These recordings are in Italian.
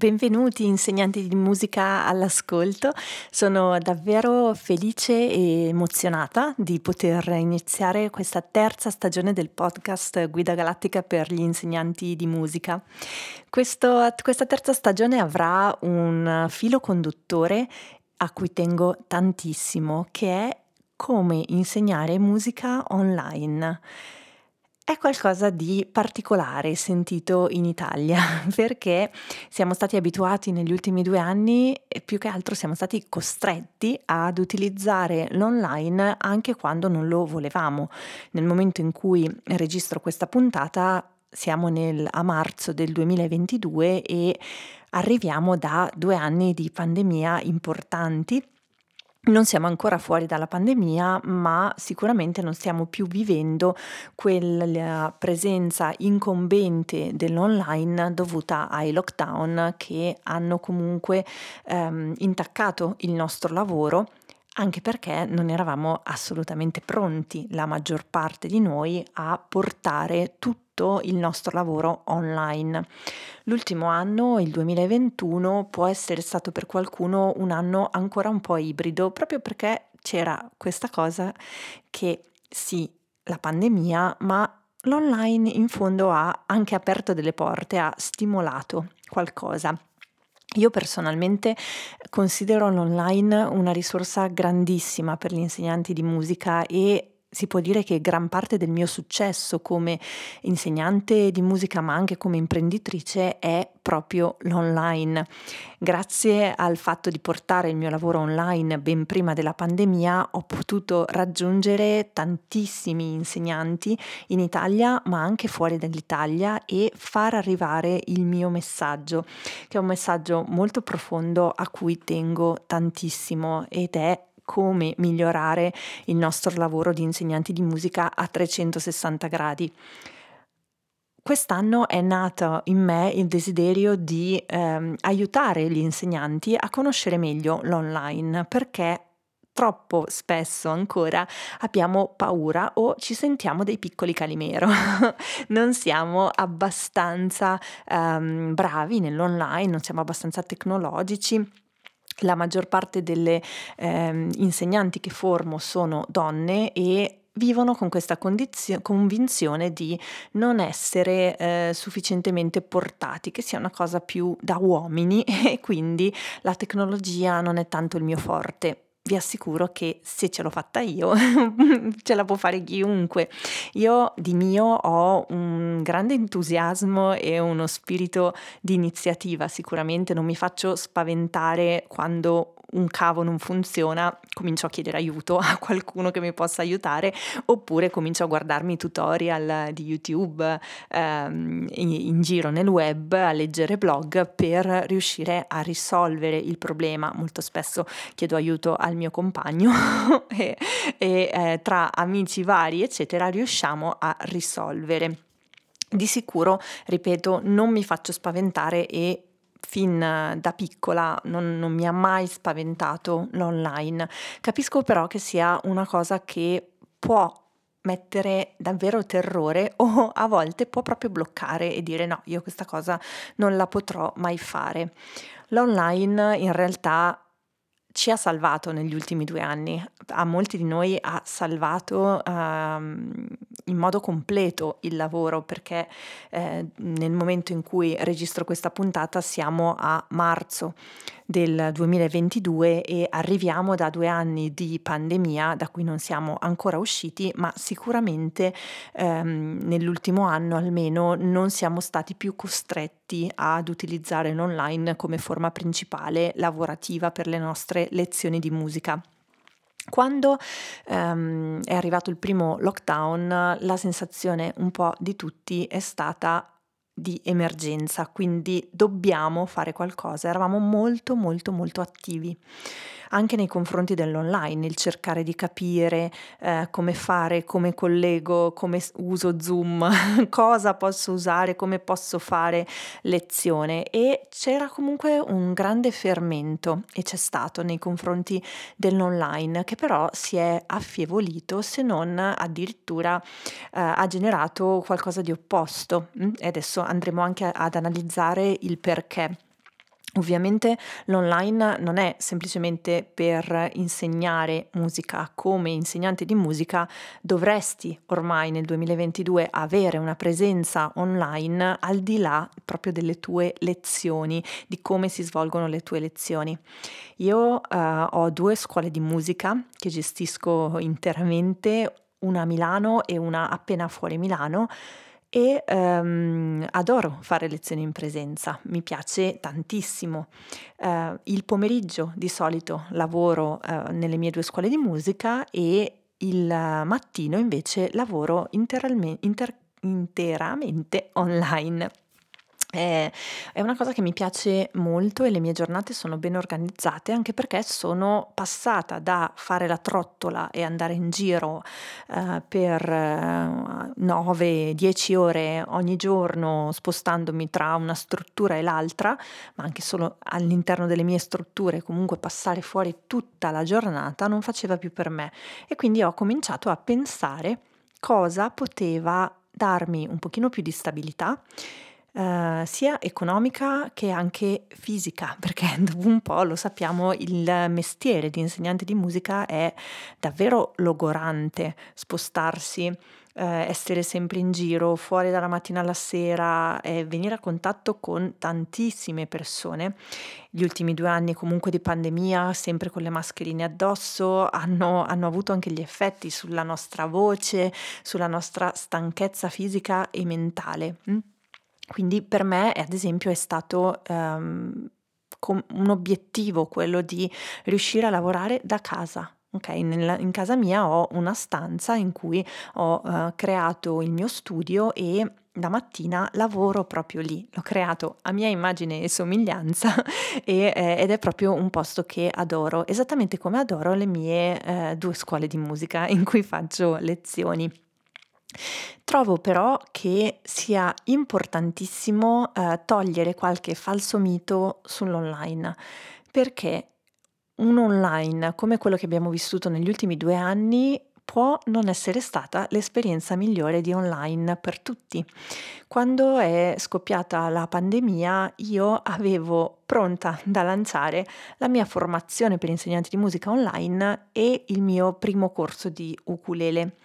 Benvenuti insegnanti di musica all'ascolto, sono davvero felice e emozionata di poter iniziare questa terza stagione del podcast Guida Galattica per gli insegnanti di musica. Questo, questa terza stagione avrà un filo conduttore a cui tengo tantissimo, che è come insegnare musica online è qualcosa di particolare sentito in Italia perché siamo stati abituati negli ultimi due anni e più che altro siamo stati costretti ad utilizzare l'online anche quando non lo volevamo. Nel momento in cui registro questa puntata siamo nel, a marzo del 2022 e arriviamo da due anni di pandemia importanti non siamo ancora fuori dalla pandemia, ma sicuramente non stiamo più vivendo quella presenza incombente dell'online dovuta ai lockdown che hanno comunque ehm, intaccato il nostro lavoro anche perché non eravamo assolutamente pronti, la maggior parte di noi, a portare tutto il nostro lavoro online. L'ultimo anno, il 2021, può essere stato per qualcuno un anno ancora un po' ibrido, proprio perché c'era questa cosa che sì, la pandemia, ma l'online in fondo ha anche aperto delle porte, ha stimolato qualcosa. Io personalmente considero l'online una risorsa grandissima per gli insegnanti di musica e si può dire che gran parte del mio successo come insegnante di musica ma anche come imprenditrice è proprio l'online. Grazie al fatto di portare il mio lavoro online ben prima della pandemia ho potuto raggiungere tantissimi insegnanti in Italia ma anche fuori dall'Italia e far arrivare il mio messaggio, che è un messaggio molto profondo a cui tengo tantissimo ed è come migliorare il nostro lavoro di insegnanti di musica a 360 gradi. Quest'anno è nato in me il desiderio di ehm, aiutare gli insegnanti a conoscere meglio l'online perché troppo spesso ancora abbiamo paura o ci sentiamo dei piccoli calimero. non siamo abbastanza um, bravi nell'online, non siamo abbastanza tecnologici la maggior parte delle eh, insegnanti che formo sono donne e vivono con questa condizio- convinzione di non essere eh, sufficientemente portati, che sia una cosa più da uomini e quindi la tecnologia non è tanto il mio forte vi assicuro che se ce l'ho fatta io, ce la può fare chiunque. Io di mio ho un grande entusiasmo e uno spirito di iniziativa, sicuramente non mi faccio spaventare quando un cavo non funziona, comincio a chiedere aiuto a qualcuno che mi possa aiutare oppure comincio a guardarmi tutorial di YouTube ehm, in, in giro nel web, a leggere blog per riuscire a risolvere il problema. Molto spesso chiedo aiuto al mio compagno e, e eh, tra amici vari, eccetera, riusciamo a risolvere. Di sicuro, ripeto, non mi faccio spaventare e fin da piccola non, non, mi ha mai spaventato l'online. Capisco però che sia una cosa che può mettere davvero terrore o a volte può proprio bloccare e dire no, io questa cosa non la potrò mai fare. L'online in realtà ci ha salvato negli ultimi due anni, a molti di noi ha salvato um, in modo completo il lavoro perché eh, nel momento in cui registro questa puntata siamo a marzo del 2022 e arriviamo da due anni di pandemia da cui non siamo ancora usciti, ma sicuramente ehm, nell'ultimo anno almeno non siamo stati più costretti ad utilizzare l'online come forma principale lavorativa per le nostre lezioni di musica. Quando ehm, è arrivato il primo lockdown, la sensazione un po' di tutti è stata di emergenza, quindi dobbiamo fare qualcosa. Eravamo molto molto molto attivi anche nei confronti dell'online, il cercare di capire eh, come fare, come collego, come uso Zoom, cosa posso usare, come posso fare lezione e c'era comunque un grande fermento e c'è stato nei confronti dell'online che però si è affievolito se non addirittura eh, ha generato qualcosa di opposto mm? e adesso andremo anche ad analizzare il perché. Ovviamente l'online non è semplicemente per insegnare musica, come insegnante di musica dovresti ormai nel 2022 avere una presenza online al di là proprio delle tue lezioni, di come si svolgono le tue lezioni. Io uh, ho due scuole di musica che gestisco interamente, una a Milano e una appena fuori Milano e ehm, adoro fare lezioni in presenza, mi piace tantissimo. Eh, il pomeriggio di solito lavoro eh, nelle mie due scuole di musica e il mattino invece lavoro inter- interamente online. È, è una cosa che mi piace molto e le mie giornate sono ben organizzate anche perché sono passata da fare la trottola e andare in giro eh, per eh, 9-10 ore ogni giorno spostandomi tra una struttura e l'altra, ma anche solo all'interno delle mie strutture, comunque passare fuori tutta la giornata non faceva più per me. E quindi ho cominciato a pensare cosa poteva darmi un pochino più di stabilità Uh, sia economica che anche fisica, perché dopo un po' lo sappiamo, il mestiere di insegnante di musica è davvero logorante, spostarsi, uh, essere sempre in giro, fuori dalla mattina alla sera e venire a contatto con tantissime persone. Gli ultimi due anni comunque di pandemia, sempre con le mascherine addosso, hanno, hanno avuto anche gli effetti sulla nostra voce, sulla nostra stanchezza fisica e mentale. Quindi per me, ad esempio, è stato um, un obiettivo quello di riuscire a lavorare da casa. Okay, nel, in casa mia ho una stanza in cui ho uh, creato il mio studio e la mattina lavoro proprio lì. L'ho creato a mia immagine e somiglianza e, eh, ed è proprio un posto che adoro, esattamente come adoro le mie eh, due scuole di musica in cui faccio lezioni. Trovo però che sia importantissimo eh, togliere qualche falso mito sull'online, perché un online come quello che abbiamo vissuto negli ultimi due anni può non essere stata l'esperienza migliore di online per tutti. Quando è scoppiata la pandemia io avevo pronta da lanciare la mia formazione per insegnanti di musica online e il mio primo corso di ukulele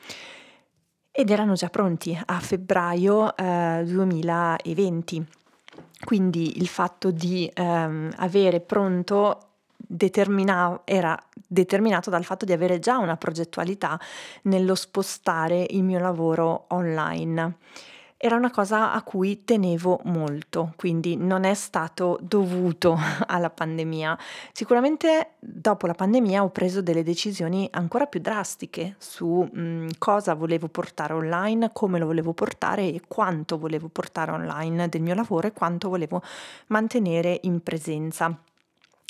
ed erano già pronti a febbraio eh, 2020. Quindi il fatto di ehm, avere pronto determina- era determinato dal fatto di avere già una progettualità nello spostare il mio lavoro online era una cosa a cui tenevo molto, quindi non è stato dovuto alla pandemia. Sicuramente dopo la pandemia ho preso delle decisioni ancora più drastiche su mh, mm, cosa volevo portare online, come lo volevo portare e quanto volevo portare online del mio lavoro e quanto volevo mantenere in presenza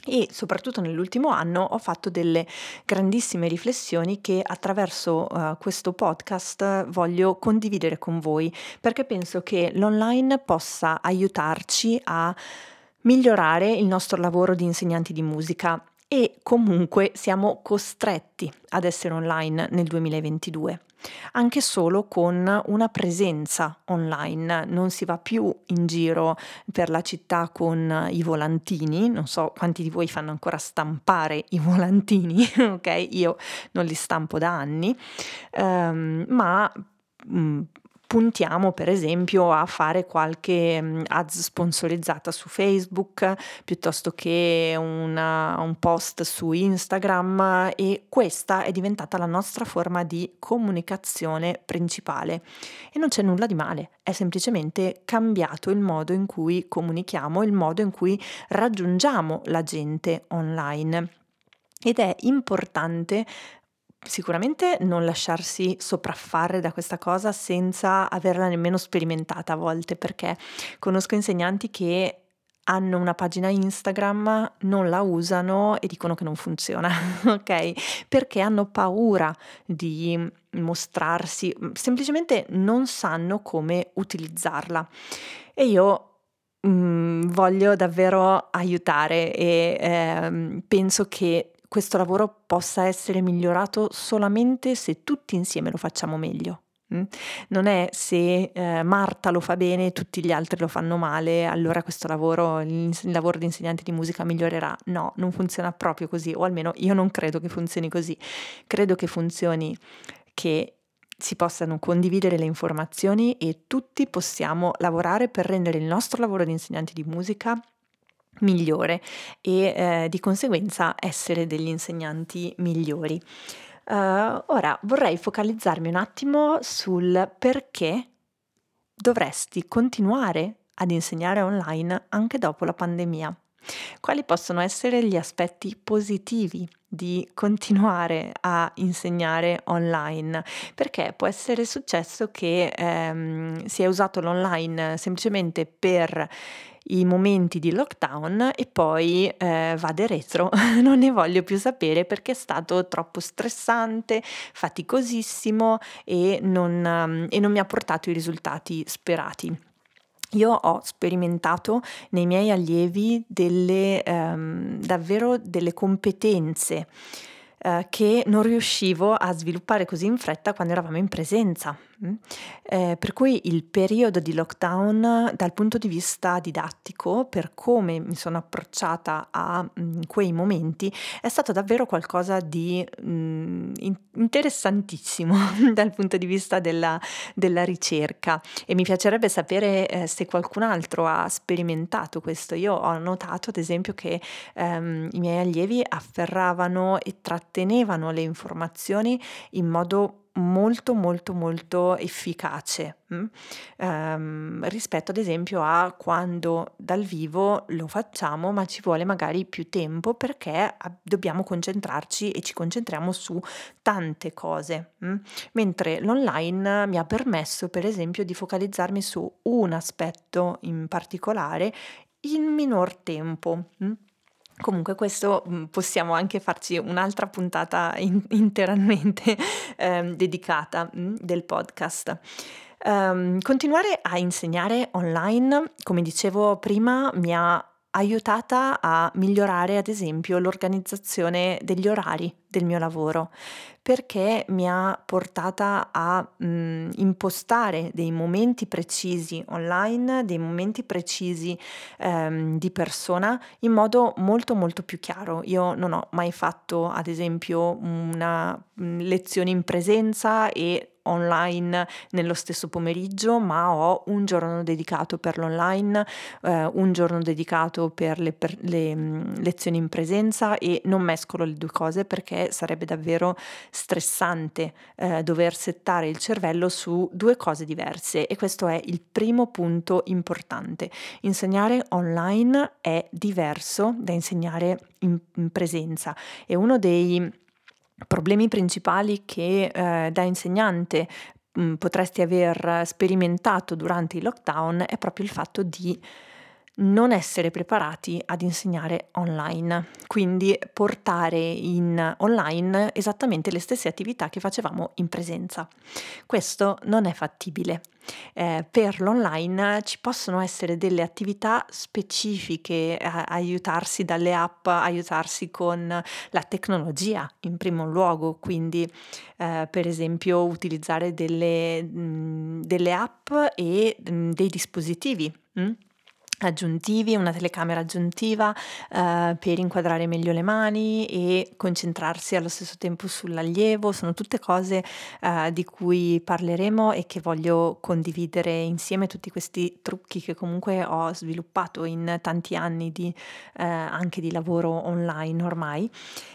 e soprattutto nell'ultimo anno ho fatto delle grandissime riflessioni che attraverso uh, questo podcast voglio condividere con voi perché penso che l'online possa aiutarci a migliorare il nostro lavoro di insegnanti di musica. E comunque siamo costretti ad essere online nel 2022 anche solo con una presenza online. Non si va più in giro per la città con i volantini, non so quanti di voi fanno ancora stampare i volantini, ok? Io non li stampo da anni, um, ma mm, puntiamo per esempio a fare qualche mm, ads sponsorizzata su Facebook piuttosto che una, un post su Instagram e questa è diventata la nostra forma di comunicazione principale e non c'è nulla di male, è semplicemente cambiato il modo in cui comunichiamo, il modo in cui raggiungiamo la gente online. Ed è importante Sicuramente non lasciarsi sopraffare da questa cosa senza averla nemmeno sperimentata a volte, perché conosco insegnanti che hanno una pagina Instagram, non la usano e dicono che non funziona, ok? Perché hanno paura di mostrarsi, semplicemente non sanno come utilizzarla. E io mh, mm, voglio davvero aiutare e eh, penso che questo lavoro possa essere migliorato solamente se tutti insieme lo facciamo meglio. Mm? Non è se eh, Marta lo fa bene e tutti gli altri lo fanno male, allora questo lavoro, il, lavoro di insegnante di musica migliorerà. No, non funziona proprio così, o almeno io non credo che funzioni così. Credo che funzioni che si possano condividere le informazioni e tutti possiamo lavorare per rendere il nostro lavoro di insegnanti di musica migliore e eh, di conseguenza essere degli insegnanti migliori. Uh, ora vorrei focalizzarmi un attimo sul perché dovresti continuare ad insegnare online anche dopo la pandemia. Quali possono essere gli aspetti positivi di continuare a insegnare online? Perché può essere successo che ehm, si è usato l'online semplicemente per i momenti di lockdown e poi eh, vade retro, non ne voglio più sapere perché è stato troppo stressante, faticosissimo e non, um, e non mi ha portato i risultati sperati. Io ho sperimentato nei miei allievi delle, um, davvero delle competenze eh, che non riuscivo a sviluppare così in fretta quando eravamo in presenza. Mm? Eh, per cui il periodo di lockdown dal punto di vista didattico, per come mi sono approcciata a mh, mm, quei momenti, è stato davvero qualcosa di mh, mm, interessantissimo dal punto di vista della, della, ricerca e mi piacerebbe sapere eh, se qualcun altro ha sperimentato questo. Io ho notato ad esempio che ehm, i miei allievi afferravano e trattenevano le informazioni in modo molto molto molto efficace mh? ehm, rispetto ad esempio a quando dal vivo lo facciamo ma ci vuole magari più tempo perché dobbiamo concentrarci e ci concentriamo su tante cose mh? mentre l'online mi ha permesso per esempio di focalizzarmi su un aspetto in particolare in minor tempo mh? Comunque questo mm, possiamo anche farci un'altra puntata in, interamente eh, dedicata mm, del podcast. Um, continuare a insegnare online, come dicevo prima, mi ha aiutata a migliorare ad esempio l'organizzazione degli orari del mio lavoro perché mi ha portata a mh, impostare dei momenti precisi online, dei momenti precisi ehm, di persona in modo molto molto più chiaro. Io non ho mai fatto ad esempio una lezione in presenza e online nello stesso pomeriggio, ma ho un giorno dedicato per l'online, eh, un giorno dedicato per le, per le mh, lezioni in presenza e non mescolo le due cose perché sarebbe davvero stressante eh, dover settare il cervello su due cose diverse e questo è il primo punto importante. Insegnare online è diverso da insegnare in, in presenza e uno dei problemi principali che eh, da insegnante mh, mm, potresti aver sperimentato durante il lockdown è proprio il fatto di non essere preparati ad insegnare online, quindi portare in online esattamente le stesse attività che facevamo in presenza. Questo non è fattibile. Eh, per l'online ci possono essere delle attività specifiche, a- aiutarsi dalle app, aiutarsi con la tecnologia in primo luogo, quindi eh, per esempio utilizzare delle, mh, delle app e mh, dei dispositivi. Mh? Aggiuntivi, una telecamera aggiuntiva eh, per inquadrare meglio le mani e concentrarsi allo stesso tempo sull'allievo, sono tutte cose eh, di cui parleremo e che voglio condividere insieme tutti questi trucchi che comunque ho sviluppato in tanti anni di, eh, anche di lavoro online ormai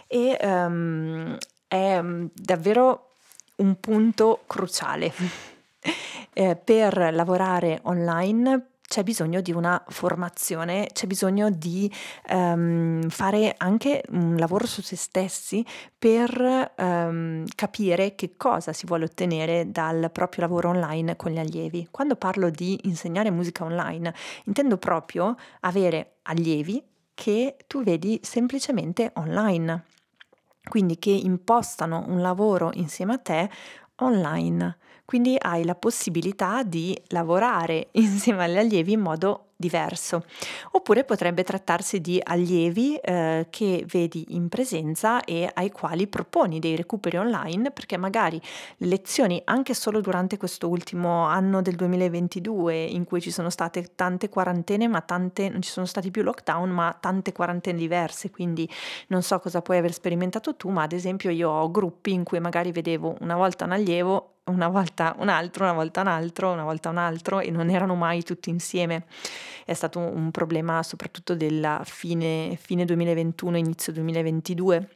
e um, è mm, davvero un punto cruciale. Eh, per lavorare online c'è bisogno di una formazione, c'è bisogno di um, fare anche un lavoro su se stessi per um, capire che cosa si vuole ottenere dal proprio lavoro online con gli allievi. Quando parlo di insegnare musica online, intendo proprio avere allievi che tu vedi semplicemente online, quindi che impostano un lavoro insieme a te online. Quindi hai la possibilità di lavorare insieme agli allievi in modo diverso. Oppure potrebbe trattarsi di allievi eh, che vedi in presenza e ai quali proponi dei recuperi online perché magari le lezioni anche solo durante questo ultimo anno del 2022 in cui ci sono state tante quarantene ma tante non ci sono stati più lockdown ma tante quarantene diverse quindi non so cosa puoi aver sperimentato tu ma ad esempio io ho gruppi in cui magari vedevo una volta un allievo una volta un altro, una volta un altro, una volta un altro e non erano mai tutti insieme. È stato un problema soprattutto della fine, fine 2021, inizio 2022.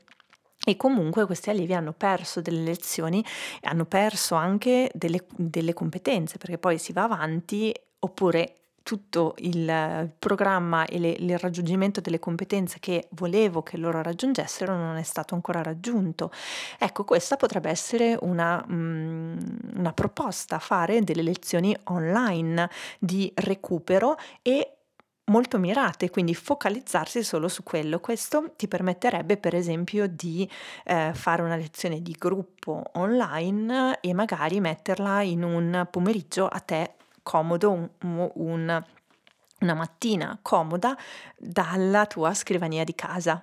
E comunque questi allievi hanno perso delle lezioni hanno perso anche delle, delle competenze, perché poi si va avanti oppure tutto il programma e le, il raggiungimento delle competenze che volevo che loro raggiungessero non è stato ancora raggiunto. Ecco, questa potrebbe essere una, um, una proposta, fare delle lezioni online di recupero e molto mirate, quindi focalizzarsi solo su quello. Questo ti permetterebbe per esempio di eh, fare una lezione di gruppo online e magari metterla in un pomeriggio a te comodo, un, un, una mattina comoda dalla tua scrivania di casa.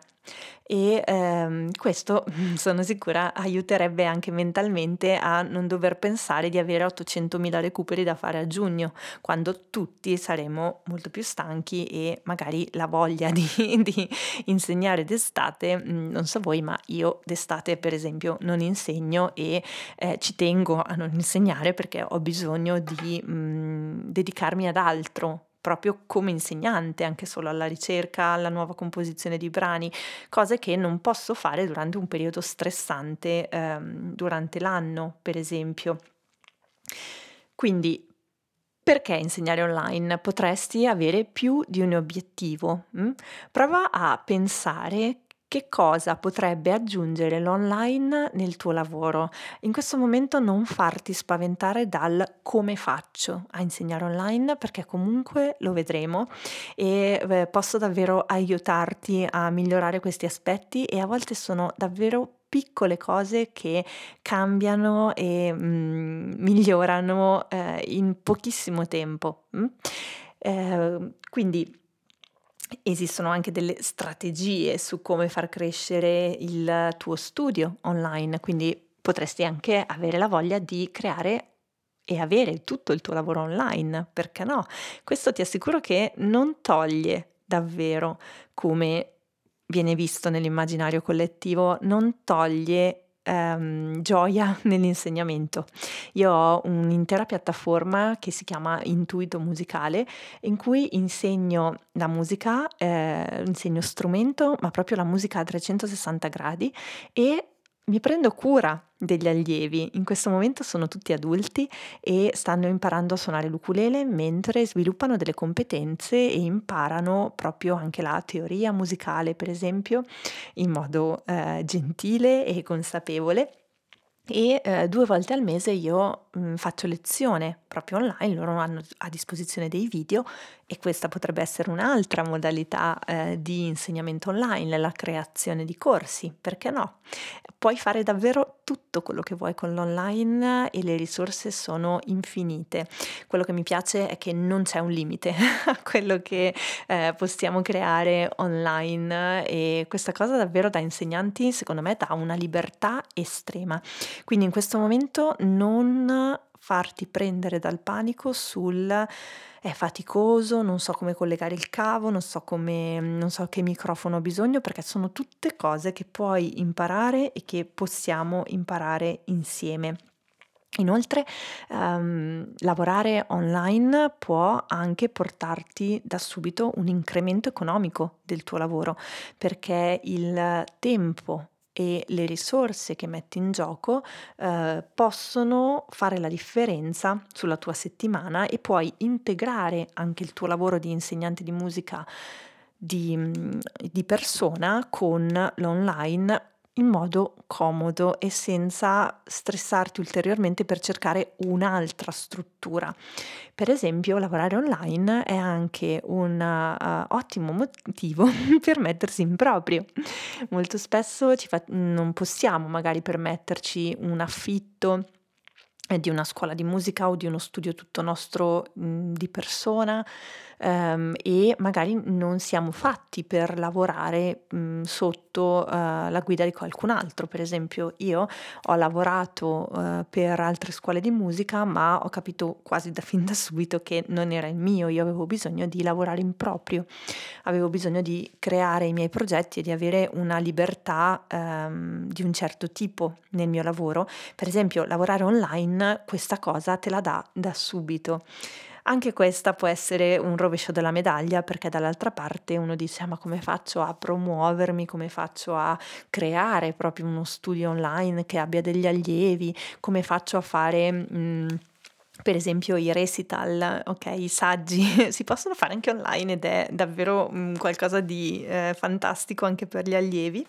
E ehm, questo sono sicura aiuterebbe anche mentalmente a non dover pensare di avere 800.000 recuperi da fare a giugno, quando tutti saremo molto più stanchi e magari la voglia di, di insegnare d'estate, non so voi, ma io d'estate per esempio non insegno e eh, ci tengo a non insegnare perché ho bisogno di mh, dedicarmi ad altro proprio come insegnante, anche solo alla ricerca, alla nuova composizione di brani, cose che non posso fare durante un periodo stressante ehm, durante l'anno, per esempio. Quindi perché insegnare online? Potresti avere più di un obiettivo. Hm? Prova a pensare che cosa potrebbe aggiungere l'online nel tuo lavoro? In questo momento non farti spaventare dal come faccio a insegnare online perché comunque lo vedremo e posso davvero aiutarti a migliorare questi aspetti e a volte sono davvero piccole cose che cambiano e mm, migliorano eh, in pochissimo tempo. Mm? Eh, quindi Esistono anche delle strategie su come far crescere il tuo studio online, quindi potresti anche avere la voglia di creare e avere tutto il tuo lavoro online, perché no? Questo ti assicuro che non toglie davvero come viene visto nell'immaginario collettivo, non toglie ehm, gioia nell'insegnamento. Io ho un'intera piattaforma che si chiama Intuito Musicale in cui insegno la musica, eh, insegno strumento, ma proprio la musica a 360 gradi e mi prendo cura degli allievi. In questo momento sono tutti adulti e stanno imparando a suonare l'ukulele mentre sviluppano delle competenze e imparano proprio anche la teoria musicale, per esempio, in modo eh, gentile e consapevole e eh, due volte al mese io mh, faccio lezione proprio online, loro hanno a disposizione dei video e questa potrebbe essere un'altra modalità eh, di insegnamento online, la creazione di corsi, perché no? Puoi fare davvero tutto quello che vuoi con l'online e le risorse sono infinite. Quello che mi piace è che non c'è un limite a quello che eh, possiamo creare online e questa cosa davvero da insegnanti secondo me dà una libertà estrema. Quindi in questo momento non farti prendere dal panico sul è faticoso, non so come collegare il cavo, non so, come, non so che microfono ho bisogno, perché sono tutte cose che puoi imparare e che possiamo imparare insieme. Inoltre um, lavorare online può anche portarti da subito un incremento economico del tuo lavoro perché il tempo e le risorse che metti in gioco eh, possono fare la differenza sulla tua settimana e puoi integrare anche il tuo lavoro di insegnante di musica di, di persona con l'online in modo comodo e senza stressarti ulteriormente per cercare un'altra struttura. Per esempio, lavorare online è anche un uh, ottimo motivo per mettersi in proprio. Molto spesso fa- non possiamo magari permetterci un affitto di una scuola di musica o di uno studio tutto nostro mh, di persona ehm, e magari non siamo fatti per lavorare mh, sotto uh, la guida di qualcun altro. Per esempio, io ho lavorato uh, per altre scuole di musica, ma ho capito quasi da fin da subito che non era il mio, io avevo bisogno di lavorare in proprio, avevo bisogno di creare i miei progetti e di avere una libertà um, di un certo tipo nel mio lavoro. Per esempio, lavorare online, questa cosa te la dà da subito. Anche questa può essere un rovescio della medaglia perché dall'altra parte uno dice ah, ma come faccio a promuovermi, come faccio a creare proprio uno studio online che abbia degli allievi, come faccio a fare... Mh, mm, per esempio i recital, ok, i saggi si possono fare anche online ed è davvero um, qualcosa di eh, fantastico anche per gli allievi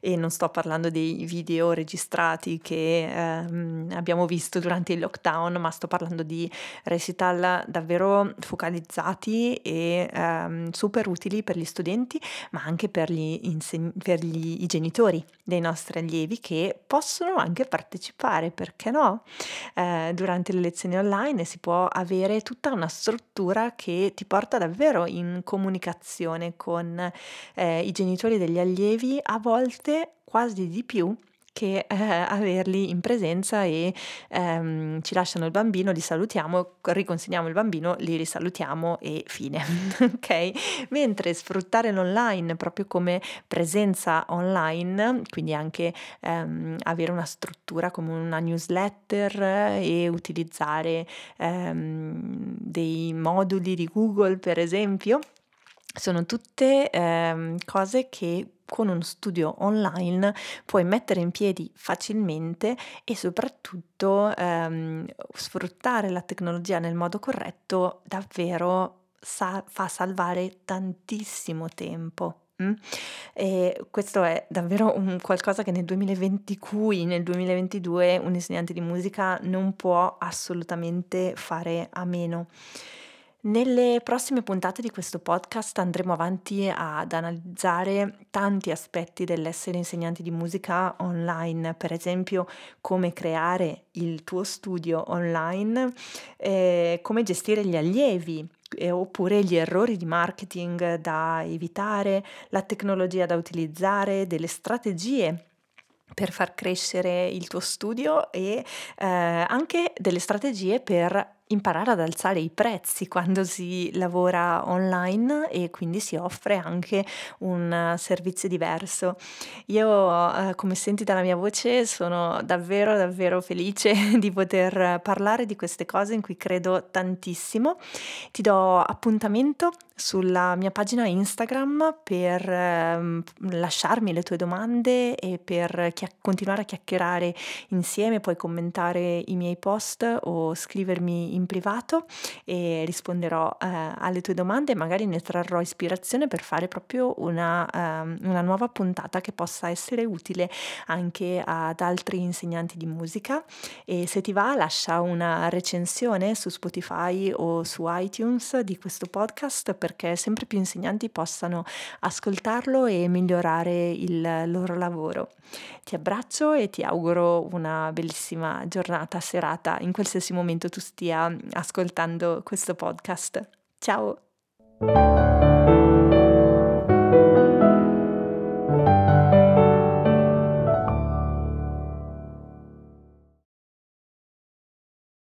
e non sto parlando dei video registrati che ehm, abbiamo visto durante il lockdown, ma sto parlando di recital davvero focalizzati e ehm, super utili per gli studenti, ma anche per, gli inseg- per gli, i genitori dei nostri allievi che possono anche partecipare, perché no? Eh, durante le lezioni online si può avere tutta una struttura che ti porta davvero in comunicazione con eh, i genitori degli allievi, a volte quasi di più che eh, averli in presenza e ehm, ci lasciano il bambino, li salutiamo, riconsegniamo il bambino, li risalutiamo e fine. ok? Mentre sfruttare l'online proprio come presenza online, quindi anche ehm, avere una struttura come una newsletter e utilizzare ehm, dei moduli di Google, per esempio, sono tutte ehm, cose che con uno studio online puoi mettere in piedi facilmente e soprattutto ehm, sfruttare la tecnologia nel modo corretto davvero sa- fa salvare tantissimo tempo. Mm? E questo è davvero un qualcosa che nel 2020 cui nel 2022 un insegnante di musica non può assolutamente fare a meno. Nelle prossime puntate di questo podcast andremo avanti ad analizzare tanti aspetti dell'essere insegnanti di musica online, per esempio come creare il tuo studio online, eh, come gestire gli allievi eh, oppure gli errori di marketing da evitare, la tecnologia da utilizzare, delle strategie per far crescere il tuo studio e eh, anche delle strategie per imparare ad alzare i prezzi quando si lavora online e quindi si offre anche un servizio diverso. Io, eh, come senti dalla mia voce, sono davvero davvero felice di poter parlare di queste cose in cui credo tantissimo. Ti do appuntamento sulla mia pagina Instagram per eh, lasciarmi le tue domande e per chia- continuare a chiacchierare insieme, puoi commentare i miei post o scrivermi in privato e risponderò eh, alle tue domande. E magari ne trarrò ispirazione per fare proprio una, um, una nuova puntata che possa essere utile anche ad altri insegnanti di musica. E se ti va lascia una recensione su Spotify o su iTunes di questo podcast perché sempre più insegnanti possano ascoltarlo e migliorare il loro lavoro. Ti abbraccio e ti auguro una bellissima giornata, serata, in qualsiasi momento tu stia ascoltando questo podcast. Ciao!